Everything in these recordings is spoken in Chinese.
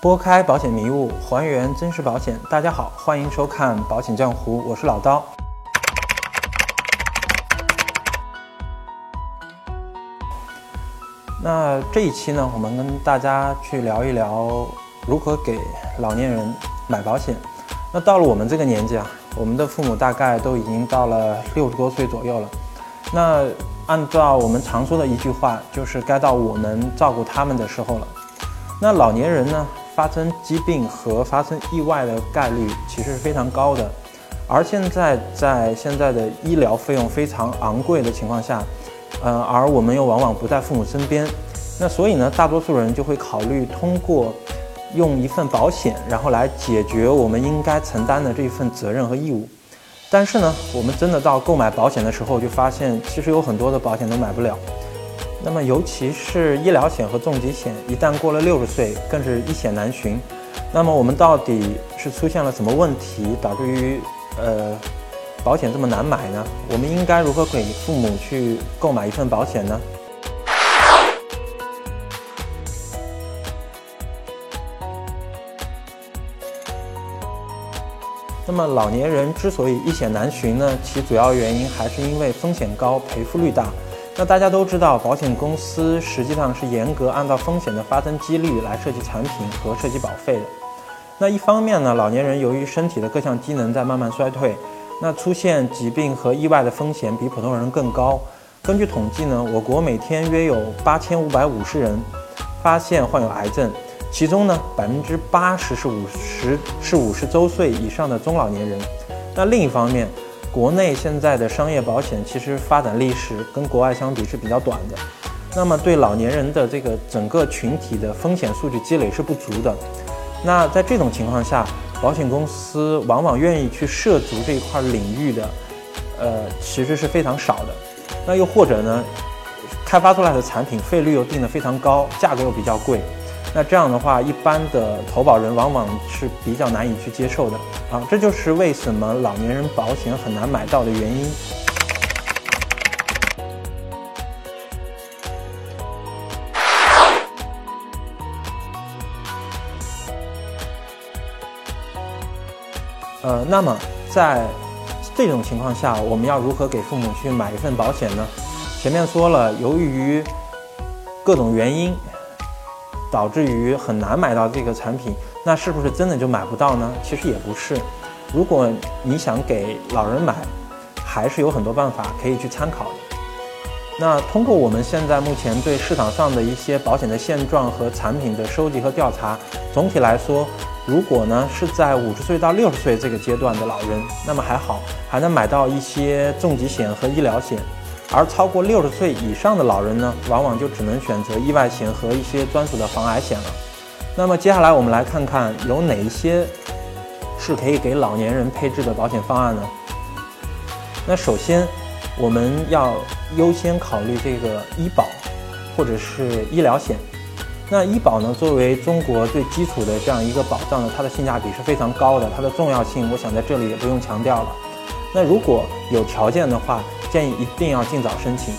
拨开保险迷雾，还原真实保险。大家好，欢迎收看《保险江湖》，我是老刀。那这一期呢，我们跟大家去聊一聊如何给老年人买保险。那到了我们这个年纪啊，我们的父母大概都已经到了六十多岁左右了。那按照我们常说的一句话，就是该到我们照顾他们的时候了。那老年人呢，发生疾病和发生意外的概率其实是非常高的。而现在在现在的医疗费用非常昂贵的情况下，呃，而我们又往往不在父母身边，那所以呢，大多数人就会考虑通过用一份保险，然后来解决我们应该承担的这一份责任和义务。但是呢，我们真的到购买保险的时候，就发现其实有很多的保险都买不了。那么，尤其是医疗险和重疾险，一旦过了六十岁，更是一险难寻。那么，我们到底是出现了什么问题，导致于呃？保险这么难买呢？我们应该如何给父母去购买一份保险呢？那么老年人之所以一险难寻呢，其主要原因还是因为风险高、赔付率大。那大家都知道，保险公司实际上是严格按照风险的发生几率来设计产品和设计保费的。那一方面呢，老年人由于身体的各项机能在慢慢衰退。那出现疾病和意外的风险比普通人更高。根据统计呢，我国每天约有八千五百五十人发现患有癌症，其中呢百分之八十是五十是五十周岁以上的中老年人。那另一方面，国内现在的商业保险其实发展历史跟国外相比是比较短的，那么对老年人的这个整个群体的风险数据积累是不足的。那在这种情况下，保险公司往往愿意去涉足这一块领域的，呃，其实是非常少的。那又或者呢，开发出来的产品费率又定得非常高，价格又比较贵。那这样的话，一般的投保人往往是比较难以去接受的啊。这就是为什么老年人保险很难买到的原因。呃，那么在这种情况下，我们要如何给父母去买一份保险呢？前面说了，由于各种原因，导致于很难买到这个产品，那是不是真的就买不到呢？其实也不是。如果你想给老人买，还是有很多办法可以去参考的。那通过我们现在目前对市场上的一些保险的现状和产品的收集和调查，总体来说。如果呢是在五十岁到六十岁这个阶段的老人，那么还好，还能买到一些重疾险和医疗险；而超过六十岁以上的老人呢，往往就只能选择意外险和一些专属的防癌险了。那么接下来我们来看看有哪一些是可以给老年人配置的保险方案呢？那首先我们要优先考虑这个医保或者是医疗险。那医保呢，作为中国最基础的这样一个保障呢，它的性价比是非常高的，它的重要性，我想在这里也不用强调了。那如果有条件的话，建议一定要尽早申请。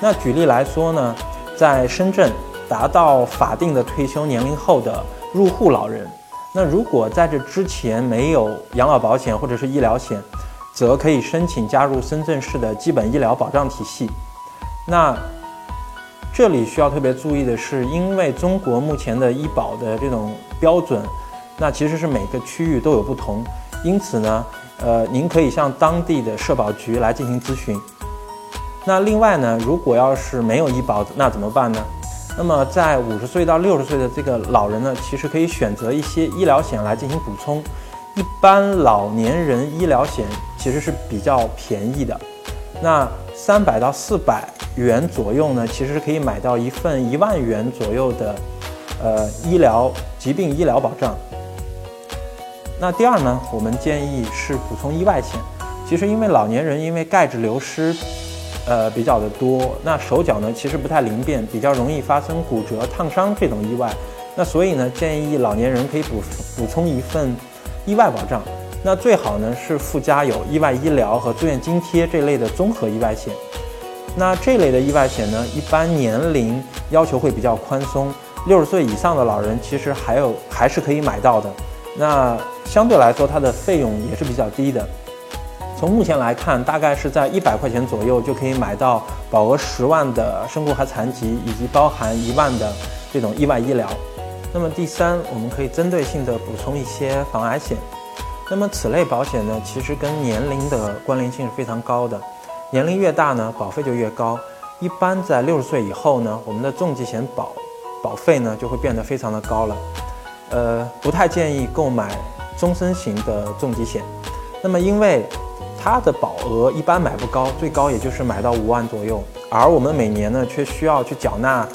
那举例来说呢，在深圳达到法定的退休年龄后的入户老人，那如果在这之前没有养老保险或者是医疗险，则可以申请加入深圳市的基本医疗保障体系。那这里需要特别注意的是，因为中国目前的医保的这种标准，那其实是每个区域都有不同，因此呢，呃，您可以向当地的社保局来进行咨询。那另外呢，如果要是没有医保，那怎么办呢？那么在五十岁到六十岁的这个老人呢，其实可以选择一些医疗险来进行补充。一般老年人医疗险其实是比较便宜的，那三百到四百。元左右呢，其实是可以买到一份一万元左右的，呃，医疗疾病医疗保障。那第二呢，我们建议是补充意外险。其实因为老年人因为钙质流失，呃，比较的多，那手脚呢其实不太灵便，比较容易发生骨折、烫伤这种意外。那所以呢，建议老年人可以补补充一份意外保障。那最好呢是附加有意外医疗和住院津贴这类的综合意外险。那这类的意外险呢，一般年龄要求会比较宽松，六十岁以上的老人其实还有还是可以买到的。那相对来说，它的费用也是比较低的。从目前来看，大概是在一百块钱左右就可以买到保额十万的身故和残疾，以及包含一万的这种意外医疗。那么第三，我们可以针对性的补充一些防癌险。那么此类保险呢，其实跟年龄的关联性是非常高的。年龄越大呢，保费就越高。一般在六十岁以后呢，我们的重疾险保保费呢就会变得非常的高了。呃，不太建议购买终身型的重疾险。那么因为它的保额一般买不高，最高也就是买到五万左右，而我们每年呢却需要去缴纳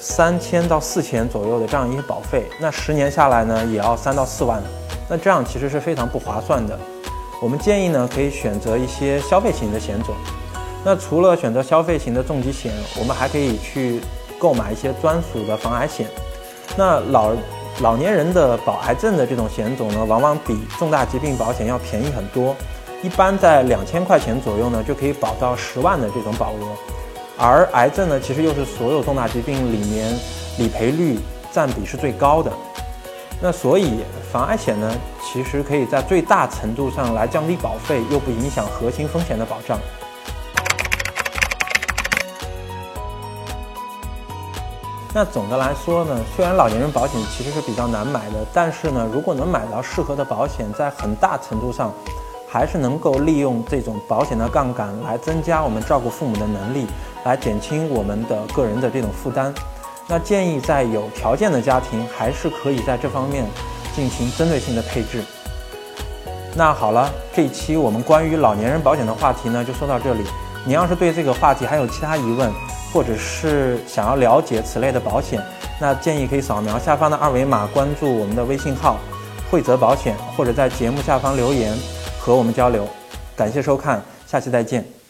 三千到四千左右的这样一些保费，那十年下来呢也要三到四万，那这样其实是非常不划算的。我们建议呢可以选择一些消费型的险种。那除了选择消费型的重疾险，我们还可以去购买一些专属的防癌险。那老老年人的保癌症的这种险种呢，往往比重大疾病保险要便宜很多，一般在两千块钱左右呢，就可以保到十万的这种保额。而癌症呢，其实又是所有重大疾病里面理赔率占比是最高的。那所以防癌险呢，其实可以在最大程度上来降低保费，又不影响核心风险的保障。那总的来说呢，虽然老年人保险其实是比较难买的，但是呢，如果能买到适合的保险，在很大程度上，还是能够利用这种保险的杠杆来增加我们照顾父母的能力，来减轻我们的个人的这种负担。那建议在有条件的家庭，还是可以在这方面进行针对性的配置。那好了，这一期我们关于老年人保险的话题呢，就说到这里。你要是对这个话题还有其他疑问，或者是想要了解此类的保险，那建议可以扫描下方的二维码，关注我们的微信号“惠泽保险”，或者在节目下方留言和我们交流。感谢收看，下期再见。